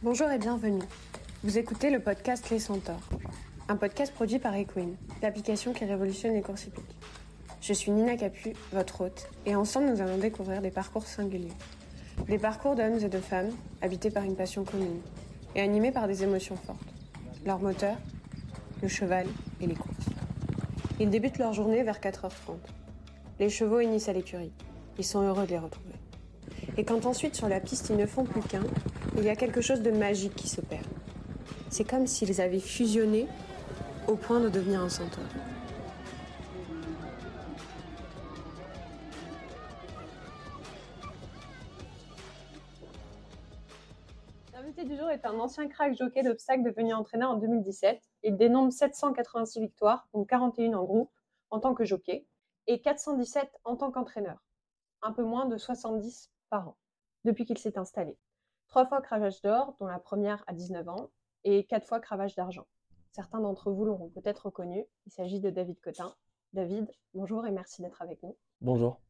Bonjour et bienvenue. Vous écoutez le podcast Les Centaures, un podcast produit par Equine, l'application qui révolutionne les courses hippiques. Je suis Nina Capu, votre hôte, et ensemble nous allons découvrir des parcours singuliers. Des parcours d'hommes et de femmes habités par une passion commune et animés par des émotions fortes. Leur moteur, le cheval et les courses. Ils débutent leur journée vers 4h30. Les chevaux unissent à l'écurie. Ils sont heureux de les retrouver. Et quand ensuite sur la piste ils ne font plus qu'un, il y a quelque chose de magique qui s'opère. C'est comme s'ils avaient fusionné au point de devenir un centaure. L'invité du jour est un ancien crack jockey d'obstacles devenu entraîneur en 2017. Il dénombre 786 victoires, dont 41 en groupe, en tant que jockey, et 417 en tant qu'entraîneur. Un peu moins de 70 par an, depuis qu'il s'est installé. Trois fois cravache d'or, dont la première à 19 ans, et quatre fois cravache d'argent. Certains d'entre vous l'auront peut-être reconnu. Il s'agit de David Cotin. David, bonjour et merci d'être avec nous. Bonjour.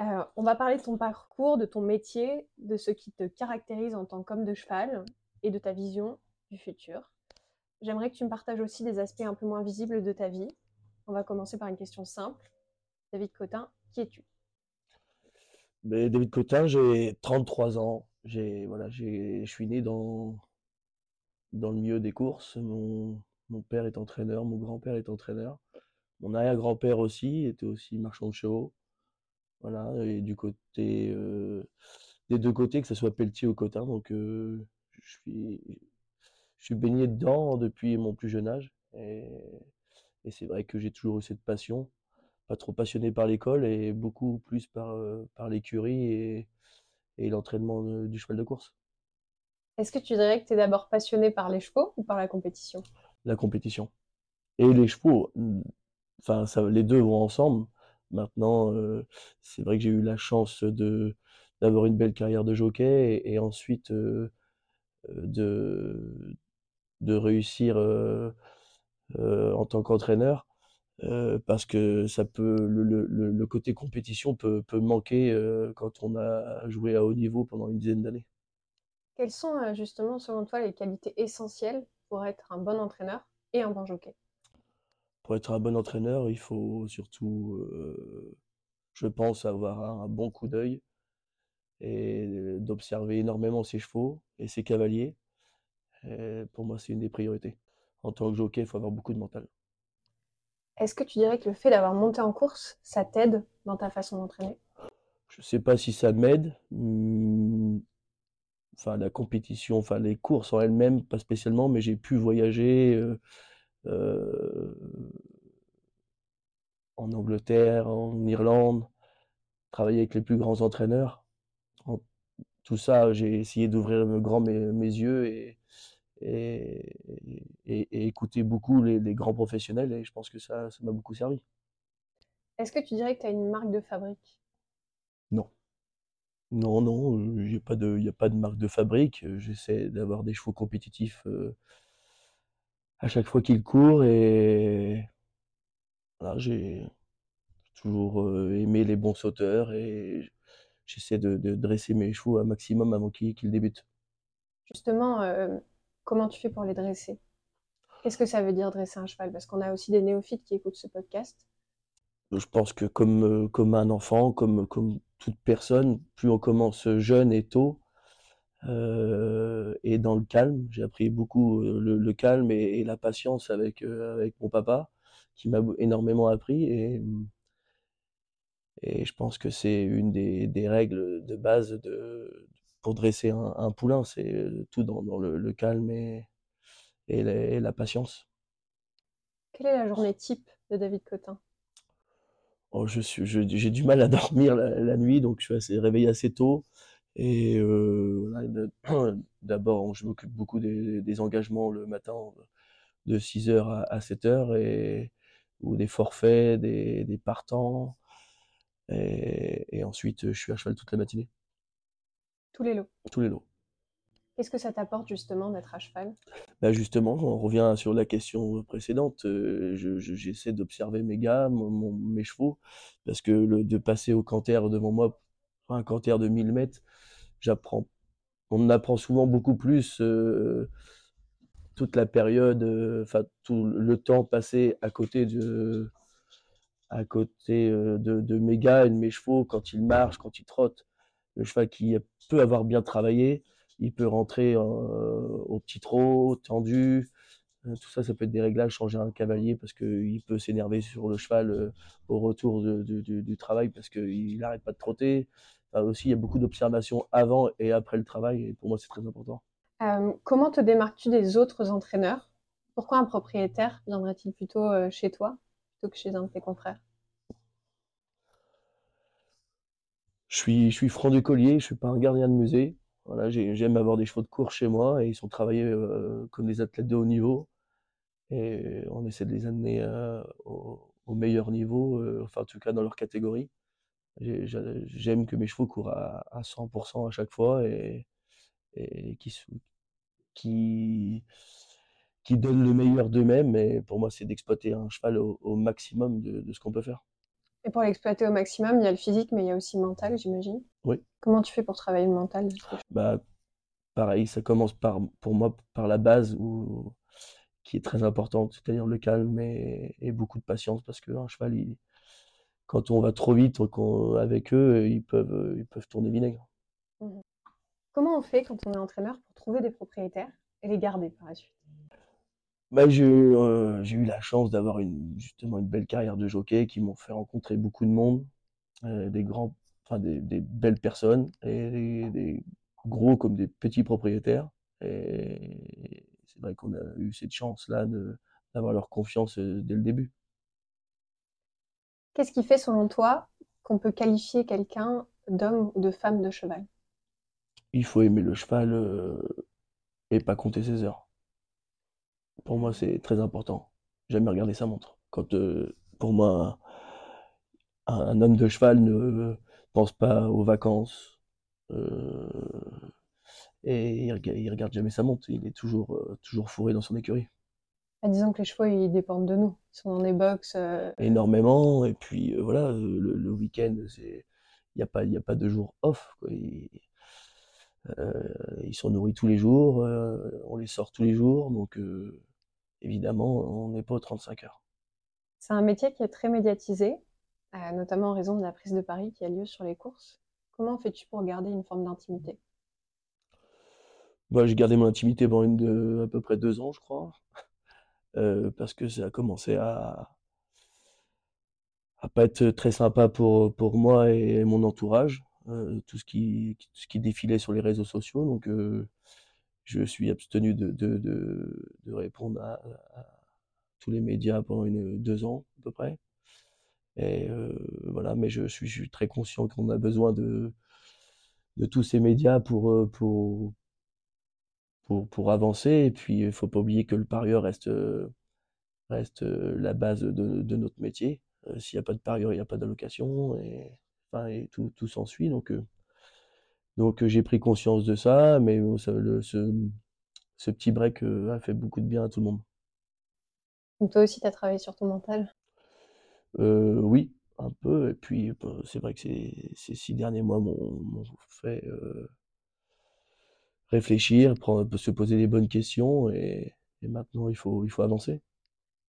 Euh, on va parler de ton parcours, de ton métier, de ce qui te caractérise en tant qu'homme de cheval et de ta vision du futur. J'aimerais que tu me partages aussi des aspects un peu moins visibles de ta vie. On va commencer par une question simple. David Cotin, qui es-tu? Ben, David Cotin, j'ai 33 ans. J'ai, voilà, j'ai, je suis né dans, dans le milieu des courses. Mon, mon père est entraîneur, mon grand-père est entraîneur. Mon arrière-grand-père aussi était aussi marchand de chevaux. Voilà, et du côté euh, des deux côtés, que ce soit Pelletier ou Cotin. Donc, euh, je suis, je suis baigné dedans depuis mon plus jeune âge. Et, et c'est vrai que j'ai toujours eu cette passion. Pas trop passionné par l'école et beaucoup plus par, euh, par l'écurie et l'entraînement du cheval de course. Est-ce que tu dirais que tu es d'abord passionné par les chevaux ou par la compétition? La compétition. Et les chevaux, mm, enfin, ça, les deux vont ensemble. Maintenant, euh, c'est vrai que j'ai eu la chance de d'avoir une belle carrière de jockey et, et ensuite euh, euh, de de réussir euh, en tant qu'entraîneur euh, parce que ça peut le, le, le- le côté compétition peut, peut manquer euh, quand on a joué à haut niveau pendant une dizaine d'années. Quelles sont euh, justement, selon toi, les qualités essentielles pour être un bon entraîneur et un bon jockey? Pour être un bon entraîneur, il faut surtout, je pense, avoir un bon coup d'œil et d'observer énormément ses chevaux et ses cavaliers. Et pour moi, c'est une des priorités. En tant que jockey, il faut avoir beaucoup de mental. Est-ce que tu dirais que le fait d'avoir monté en course, ça t'aide dans ta façon d'entraîner? Je sais pas si ça m'aide. hmm, Enfin, la compétition, enfin les courses en elles-mêmes, pas spécialement, mais j'ai pu voyager euh, euh, en Angleterre, en Irlande, travailler avec les plus grands entraîneurs. En- tout ça, j'ai essayé d'ouvrir mes, mes yeux et, et, et- et écouter beaucoup les, les grands professionnels et je pense que ça, ça m'a beaucoup servi. Est-ce que tu dirais que tu as une marque de fabrique? Non. Non, non, euh, j'ai pas de, il n'y a pas de marque de fabrique. Euh, J'essaie d'avoir des chevaux compétitifs euh, à chaque fois qu'ils courent et voilà, j'ai toujours euh, aimé les bons sauteurs et j'essaie de, de dresser mes chevaux un maximum avant qu'ils débutent. Justement, euh, comment tu fais pour les dresser? Qu'est-ce que ça veut dire dresser un cheval? Parce qu'on a aussi des néophytes qui écoutent ce podcast. Je pense que comme, euh, comme un enfant, comme, comme toute personne, plus on commence jeune et tôt, euh, et dans le calme, j'ai appris beaucoup euh, le, calme et, la patience avec, avec mon papa, qui m'a énormément appris, et, et je pense que c'est une des, des règles de base de, pour dresser un, un poulain, c'est euh, tout dans, dans le, le calme et, et la, et la patience. Quelle est la journée type de David Cotin? Oh, je j'ai du mal à dormir la, la nuit, donc je suis assez, réveillé assez tôt. Et euh, d'abord, je m'occupe beaucoup des, des engagements le matin de 6h à, à 7h, et, ou des forfaits, des, des partants. Et, et ensuite, je suis à cheval toute la matinée, Tous les lots. tous les lots. Qu'est-ce que ça t'apporte justement d'être à cheval? Bah justement, on revient sur la question précédente. euh, je- je- j'essaie d'observer mes gars, mon- mon- mes chevaux, parce que le, de passer au canter devant moi, un canter de 1000 mètres, j'apprends on apprend souvent beaucoup plus, heu, toute la période, heu, enfin tout le temps passé à côté de à côté, de de mes gars et de mes chevaux quand ils marchent, quand ils trottent. Le cheval qui peut avoir bien travaillé, il peut rentrer, heu, au petit trot, tendu, heu, tout ça, ça peut être des réglages, changer un cavalier parce qu'il peut s'énerver sur le cheval, heu, au retour du travail parce qu'il arrête pas de trotter. Aussi, il y a beaucoup d'observations avant et après le travail et pour moi, c'est très important. Comment te démarques-tu des autres entraîneurs? Pourquoi un propriétaire viendrait-il plutôt, chez toi, plutôt que chez un de tes confrères? Je suis franc du collier, je suis pas un gardien de musée. Voilà, j'ai j'aime avoir des chevaux de course chez moi et ils sont travaillés, heu, comme des athlètes de haut niveau et on essaie de les amener, heu, au meilleur niveau, heu, enfin en tout cas dans leur catégorie. J'aime que mes chevaux courent à à 100% à chaque fois et qui donnent le meilleur d'eux-mêmes et pour moi, c'est d'exploiter un cheval au maximum de ce qu'on peut faire. Et pour l'exploiter au maximum, il y a le physique, mais il y a aussi le mental, j'imagine? Oui. Comment tu fais pour travailler le mental? Bah, pareil, ça commence par pour moi, par la base où qui est très importante, c'est-à-dire le calme et et beaucoup de patience parce qu'un cheval, il quand on va trop vite avec eux, ils peuvent, ils peuvent tourner vinaigre. Mmh Comment on fait quand on est entraîneur pour trouver des propriétaires et les garder par la suite? Bah, j'ai eu, heu, j'ai eu la chance d'avoir une justement une belle carrière de jockey qui m'ont fait rencontrer beaucoup de monde, heu, des grands enfin des des belles personnes et des des gros comme des petits propriétaires et c'est vrai qu'on a eu cette chance-là d'avoir leur confiance, heu, dès le début. Qu'est-ce qui fait, selon toi, qu'on peut qualifier quelqu'un d'homme ou de femme de cheval? Il faut aimer le cheval, et pas compter ses heures. Pour moi, c'est très important. Jamais regarder sa montre. Quand, heu, pour moi, un un homme de cheval ne pense pas aux vacances, heu et il il regarde jamais sa montre. Il est toujours, heu, toujours fourré dans son écurie. Bah, disons que les chevaux, ils dépendent de nous. Ils sont dans des box, Énormément et puis, voilà, le le week-end, c'est il y a pas il y a pas de jour off, quoi. Ils, sont nourris tous les jours, on les sort tous les jours donc évidemment, on n'est pas aux 35 heures. c'est un métier qui est très médiatisé, heu, notamment en raison de la prise de paris qui a lieu sur les courses. Comment fais-tu pour garder une forme d'intimité? Bah, j'ai gardé mon intimité pendant une de à peu près 2 ans, je crois, heu, parce que ça a commencé à à pas être très sympa pour, pour moi et mon entourage, heu, tout ce qui tout ce qui défilait sur les réseaux sociaux donc je suis abstenu de de de répondre à tous les médias pendant une 2 ans à peu près. Et heu, voilà, mais je suis très conscient qu'on a besoin de de tous ces médias pour, heu, pour pour pour avancer. Et puis il faut pas oublier que le parieur reste, reste, heu, la base de de notre métier. S'il y a pas de parieur, il y a pas d'allocation. Et enfin et tout tout s'ensuit. Donc donc heu, j'ai pris conscience de ça, mais bon ça le ce ce petit break, heu, a fait beaucoup de bien à tout le monde. Donc toi aussi, tu as travaillé sur ton mental? Heu, oui, un peu et puis, bah, c'est vrai que ces ces 6 derniers mois m'ont fait, réfléchir, prendre se poser les bonnes questions et et maintenant il faut il faut avancer.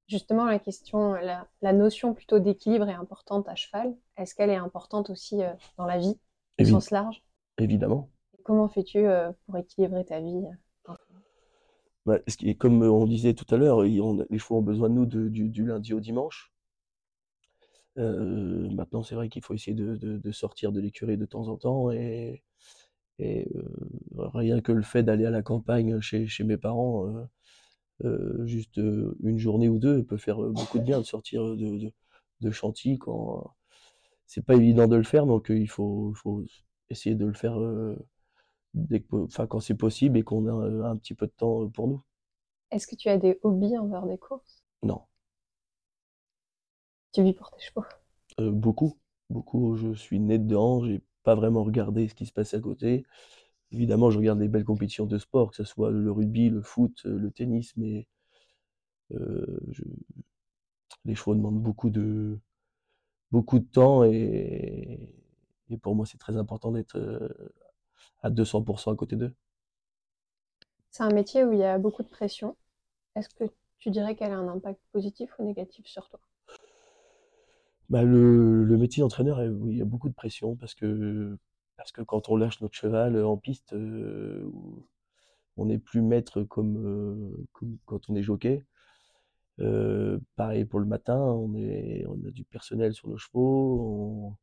Justement, la question, la la notion plutôt d'équilibre est importante à cheval. Est-ce qu'elle est importante aussi, dans la vie, au Évi sens large? Évidemment. Comment fais-tu, heu, pour équilibrer ta vie, heu? Bah, ce qui est comme on disait tout à l'heure, les chevaux ont besoin de nous de du du lundi au dimanche. Maintenant c'est vrai qu'il faut essayer de de de sortir de l'écurie de temps en temps et rien que le fait d'aller à la campagne chez chez mes parents, juste, 1 journée ou 2 peut faire, beaucoup de bien de sortir, de Chantilly quand c'est pas évident de le faire donc heu, il faut il faut essayer de le faire, dès que quand c'est possible et qu'on a, un petit peu de temps, pour nous. Est-ce que tu as des hobbies en dehors des courses? Non, Tu vis pour tes chevaux? beaucoup, beaucoup, je suis né dedans, j'ai pas vraiment regardé ce qui se passait à côté. Évidemment, je regarde les belles compétitions de sport, que ça soit le rugby, le foot, le tennis, mais je les chevaux demandent beaucoup de beaucoup de temps et et pour moi, c'est très important d'être, à 200% à côté d'eux. C'est un métier où il y a beaucoup de pression. Est-ce que tu dirais qu'elle a un impact positif ou négatif sur toi? Bah, le, le métier d'entraîneur, oui, il y a beaucoup de pression parce que, parce que quand on lâche notre cheval en piste, euh, on n'est plus maître comme, euh, comme quand on est jockey. Euh, pareil pour le matin, on est, on a du personnel sur nos chevaux.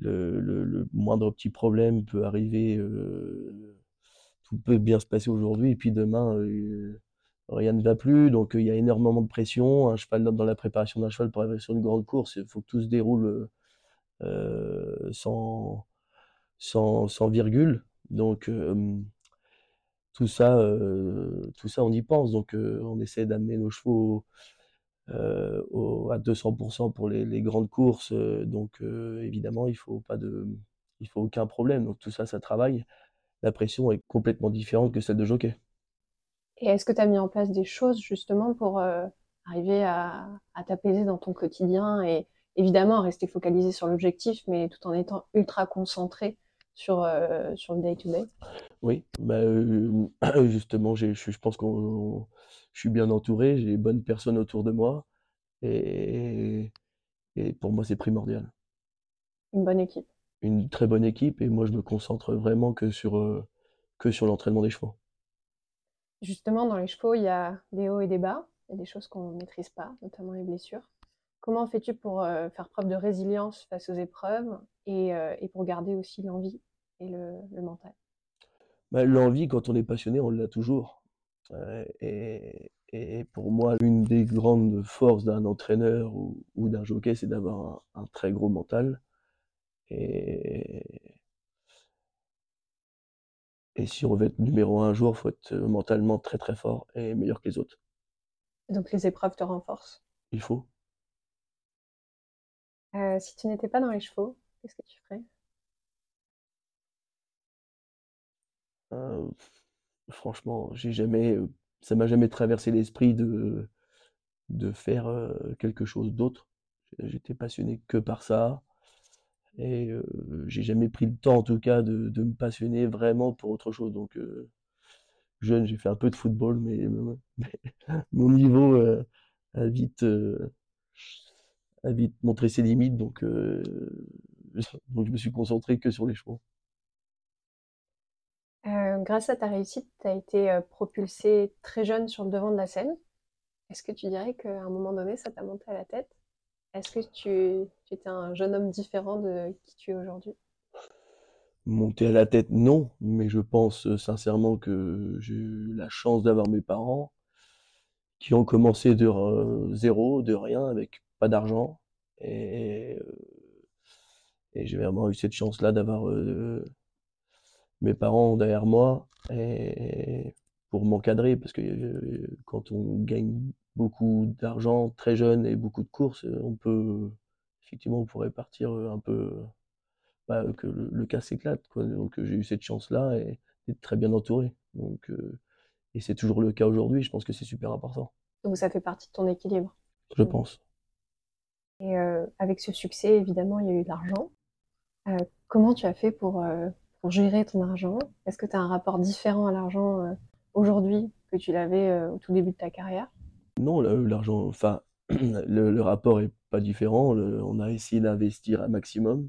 Le, moindre petit problème peut arriver. euh, tout peut bien se passer aujourd'hui et puis demain, euh, rien ne va plus. Donc il y a énormément de pression. Un cheval dans la préparation d'un cheval pour arriver sur une grande course, il faut que tout se déroule euh, sans, sans, virgule. Donc tout ça, tout ça, on y pense. Donc on essaie d'amener nos chevaux euh, à 200% pour les, grandes courses. euh, donc euh, évidemment, il faut pas de, il faut aucun problème. Donc tout ça, ça travaille. La pression est complètement différente que celle de jockey. Et est-ce que tu as mis en place des choses justement pour arriver à, t'apaiser dans ton quotidien et évidemment rester focalisé sur l'objectif, mais tout en étant ultra concentré sur, sur le day-to-day? Oui, bah, euh, justement, j'ai, je, je pense qu'on, je suis bien entouré, j'ai les bonnes personnes autour de moi et, et pour moi, c'est primordial. Une bonne équipe. Une très bonne équipe et moi, je me concentre vraiment que sur, euh, que sur l'entraînement des chevaux. Justement, dans les chevaux, il y a des hauts et des bas. Il y a des choses qu'on ne maîtrise pas, notamment les blessures. Comment fais-tu pour euh, faire preuve de résilience face aux épreuves et, euh, et pour garder aussi l'envie et le, le mental? Bah, l'envie, quand on est passionné, on l'a toujours. Euh, et, et pour moi, une des grandes forces d'un entraîneur ou, ou d'un jockey, c'est d'avoir un, un très gros mental. Et, et si on veut être numéro un un jour, il faut être mentalement très très fort et meilleur que les autres. Donc les épreuves te renforcent. Il faut. Euh, si tu n'étais pas dans les chevaux, qu'est-ce que tu ferais? Euh, franchement, j'ai jamais, euh, ça m'a jamais traversé l'esprit de, de faire euh, quelque chose d'autre. J'étais passionné que par ça. Et j'ai jamais pris le temps, en tout cas, de, de me passionner vraiment pour autre chose. Donc, jeune, j'ai fait un peu de football, mais, mais mon niveau a vite, a vite montré ses limites. Donc, donc, je me suis concentré que sur les chevaux. Grâce à ta réussite, tu as été euh, propulsé très jeune sur le devant de la scène. Est-ce que tu dirais qu'à un moment donné, ça t'a monté à la tête? Est-ce que tu, étais un jeune homme différent de qui tu es aujourd'hui? Monter à la tête, non, mais je pense euh, sincèrement que j'ai eu la chance d'avoir mes parents qui ont commencé de euh, zéro, de rien, avec pas d'argent. Et, j'ai vraiment eu cette chance-là d'avoir mes parents derrière moi et pour m'encadrer, parce que euh, quand on gagne beaucoup d'argent très jeune et beaucoup de courses, euh, on peut, effectivement, on pourrait partir euh, un peu, bah, que le, le cas s'éclate, quoi. Donc j'ai eu cette chance-là et d'être très bien entouré. Donc, euh, et c'est toujours le cas aujourd'hui, je pense que c'est super important, Donc ça fait partie de ton équilibre. je pense. Et euh, avec ce succès, évidemment, il y a eu de l'argent. Comment tu as fait pour, pour gérer ton argent? Est-ce que tu as un rapport différent à l'argent euh, aujourd'hui que tu l'avais euh, au tout début de ta carrière? Non, le- l'argent, enfin, le, rapport est pas différent. on a essayé d'investir un maximum.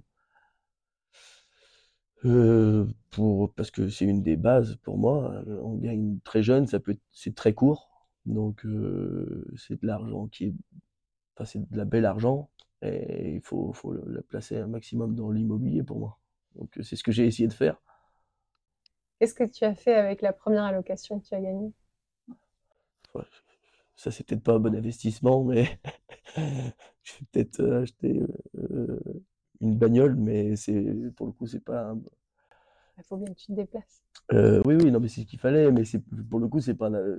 Euh, parce que c'est une des bases pour moi. Euh, On gagne très jeune, ça peut c'est très court. Donc, euh, c'est de l'argent qui est, enfin, c'est de la belle argent. Et il faut, faut placer un maximum dans l'immobilier pour moi. Donc, c'est ce que j'ai essayé de faire. Qu'est-ce que tu as fait avec la première allocation que tu as gagnée? Ouais, Ça, c'est peut-être pas un bon investissement, mais je vais peut-être euh, acheter euh, une bagnole, mais c'est, pour le coup, c'est pas un, Il faut bien que tu te déplaces. Euh, oui, oui, non, mais c'est ce qu'il fallait, mais c'est pour le coup, c'est pas un,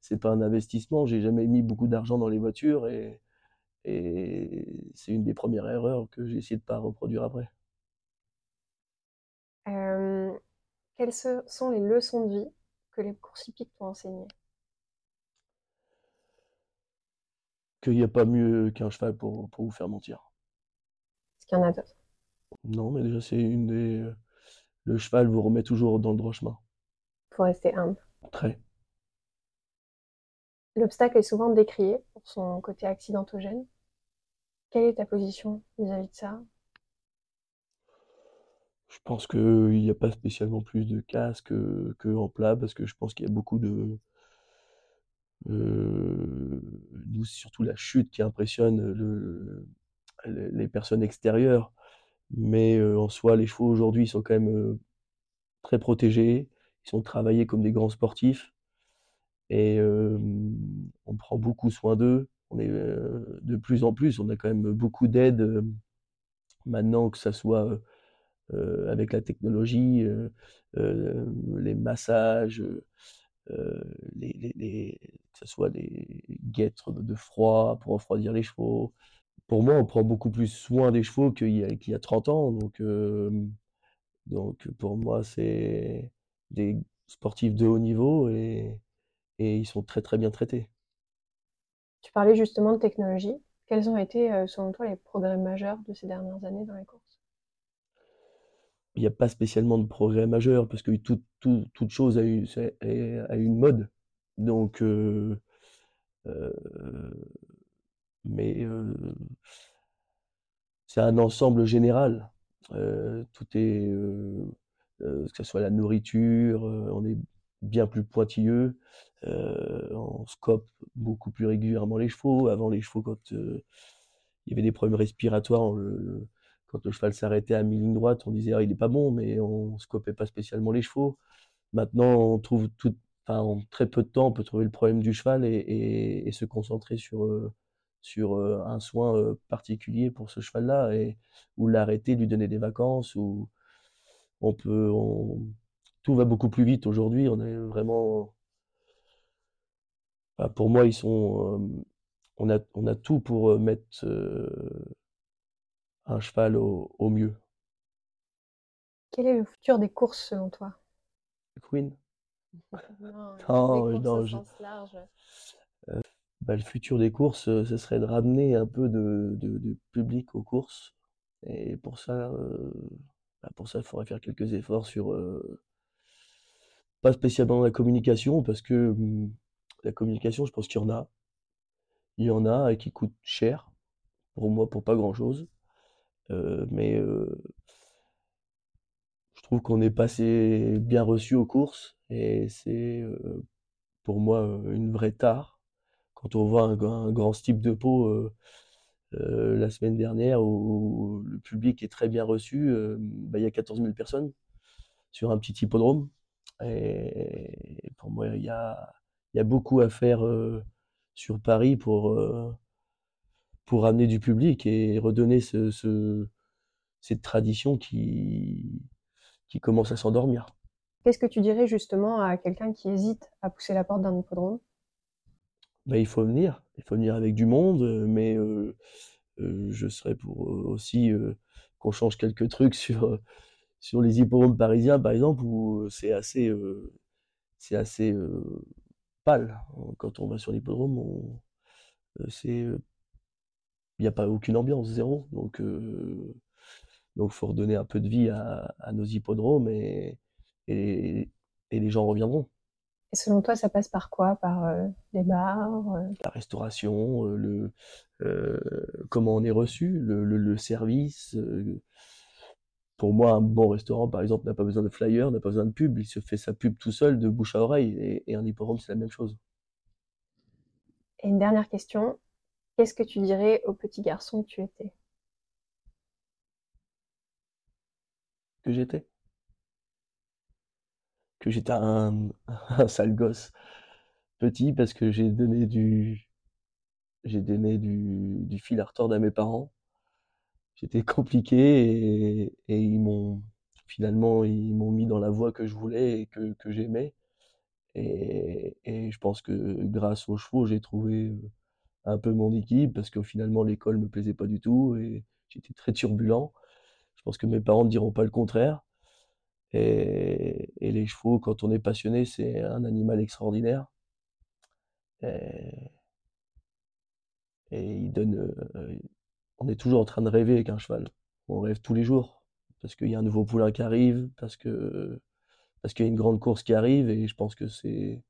c'est pas un investissement. J'ai jamais mis beaucoup d'argent dans les voitures et, et c'est une des premières erreurs que j'ai essayé de pas reproduire après. Euh, quelles sont les leçons de vie que les courses hippiques t'ont enseignées? Qu'il n'y a pas mieux qu'un cheval pour, pour vous faire mentir. Est-ce qu'il y en a d'autres? Non, mais déjà, c'est une des. Le cheval vous remet toujours dans le droit chemin. Faut rester humble. Très. L'obstacle est souvent décrié pour son côté accidentogène. Quelle est ta position vis-à-vis de ça? Je pense qu'il n'y a pas spécialement plus de casse que, que en plat parce que je pense qu'il y a beaucoup de. euh, nous, c'est surtout la chute qui impressionne le, le- les personnes extérieures. Mais euh, en soi, les chevaux aujourd'hui sont quand même euh, très protégés. Ils sont travaillés comme des grands sportifs. Et euh, on prend beaucoup soin d'eux. On est de plus en plus, on a quand même beaucoup d'aide maintenant, que ça soit euh, avec la technologie, euh, euh, les massages, que ce soit les guêtres de froid pour refroidir les chevaux. Pour moi, on prend beaucoup plus soin des chevaux qu'il y a, qu'il y a 30 ans. Donc, pour moi, c'est des sportifs de haut niveau et, ils sont très très bien traités. Tu parlais justement de technologie. Quels ont été, selon toi, les progrès majeurs de ces dernières années dans les courses? Il n'y a pas spécialement de progrès majeur parce que tout, tout- toute chose a une, mode. Donc, euh, euh, mais euh, c'est un ensemble général. Tout est, que ce soit la nourriture, on est bien plus pointilleux, on scope beaucoup plus régulièrement les chevaux. Avant, les chevaux, quand il y avait des problèmes respiratoires, on le- quand le cheval s'arrêtait à mi-ligne droite, on disait ah, il est pas bon, mais on scopait pas spécialement les chevaux. Maintenant, on trouve tout, enfin, en très peu de temps, on peut trouver le problème du cheval et, se concentrer sur, euh, sur euh, un soin euh, particulier pour ce cheval-là, ou l'arrêter, lui donner des vacances, ou on peut, tout va beaucoup plus vite aujourd'hui. On est vraiment, pour moi, ils sont, on a, on a tout pour mettre un cheval au, au mieux. Quel est le futur des courses, selon toi? Queen? Non, Non, des courses non, au je- sens large. bah, le futur des courses, euh, ce serait de ramener un peu de, de- de public aux courses. Et pour ça, euh, bah, pour ça, il faudrait faire quelques efforts sur, euh, pas spécialement la communication, parce que hum, la communication, je pense qu'il y en a. Il y en a et qui coûte cher, pour moi, pour pas grand-chose. Euh, mais euh, je trouve qu'on est passé bien reçu aux courses, et c'est euh, pour moi euh, une vraie tare. Quand on voit un, grand type de euh, euh, la semaine dernière où le public est très bien reçu, euh, bah, il y a 14 000 personnes sur un petit hippodrome. Et pour moi, il y a, y a beaucoup à faire euh, sur Paris pour, euh, pour ramener du public et redonner ce, ce- cette tradition qui, qui commence à s'endormir. Qu'est-ce que tu dirais justement à quelqu'un qui hésite à pousser la porte d'un hippodrome? Bah, il faut venir, il faut venir avec du monde, mais euh, euh, je serais pour euh, aussi qu'on change quelques trucs sur, sur les hippodromes parisiens, par exemple, où c'est assez, c'est assez pâle. Quand on va sur l'hippodrome, c'est, il n'y a pas aucune ambiance, zéro. Donc, euh, donc, faut redonner un peu de vie à, à nos hippodromes et, et, et les gens reviendront. Et selon toi, ça passe par quoi? Par euh, les bars? euh, La restauration, euh, le, euh, comment on est reçu, le, le- le service. pour moi, un bon restaurant, par exemple, n'a pas besoin de flyer, n'a pas besoin de pub. Il se fait sa pub tout seul, de bouche à oreille. Et, et un hippodrome, c'est la même chose. Et une dernière question, qu'est-ce que tu dirais au petit garçon que tu étais? Que j'étais? Que j'étais un, sale gosse. Petit parce que j'ai donné du, j'ai donné du, fil à retordre à mes parents. J'étais compliqué et, ils m'ont, finalement, ils m'ont mis dans la voie que je voulais et que, j'aimais. Et, et je pense que grâce aux chevaux, j'ai trouvé euh, un peu mon équipe parce que finalement l'école me plaisait pas du tout et j'étais très turbulent. Je pense que mes parents ne diront pas le contraire. Et, les chevaux, quand on est passionné, c'est un animal extraordinaire. Et, et il donne, euh, on est toujours en train de rêver avec un cheval. On rêve tous les jours parce qu'il y a un nouveau poulain qui arrive, parce que parce qu'il y a une grande course qui arrive et je pense que c'est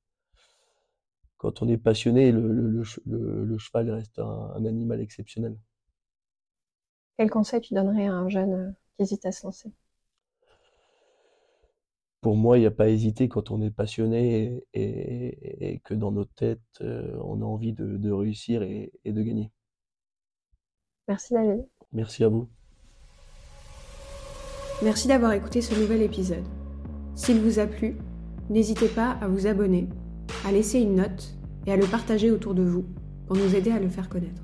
quand on est passionné, le, le, cheval reste un, animal exceptionnel. Quel conseil tu donnerais à un jeune euh, qui hésite à se lancer? Pour moi, il n'y a pas à hésiter quand on est passionné et, que dans notre tête, euh, on a envie de, réussir et de gagner. Merci David. Merci à vous. Merci d'avoir écouté ce nouvel épisode. S'il vous a plu, n'hésitez pas à vous abonner, à laisser une note et à le partager autour de vous pour nous aider à le faire connaître.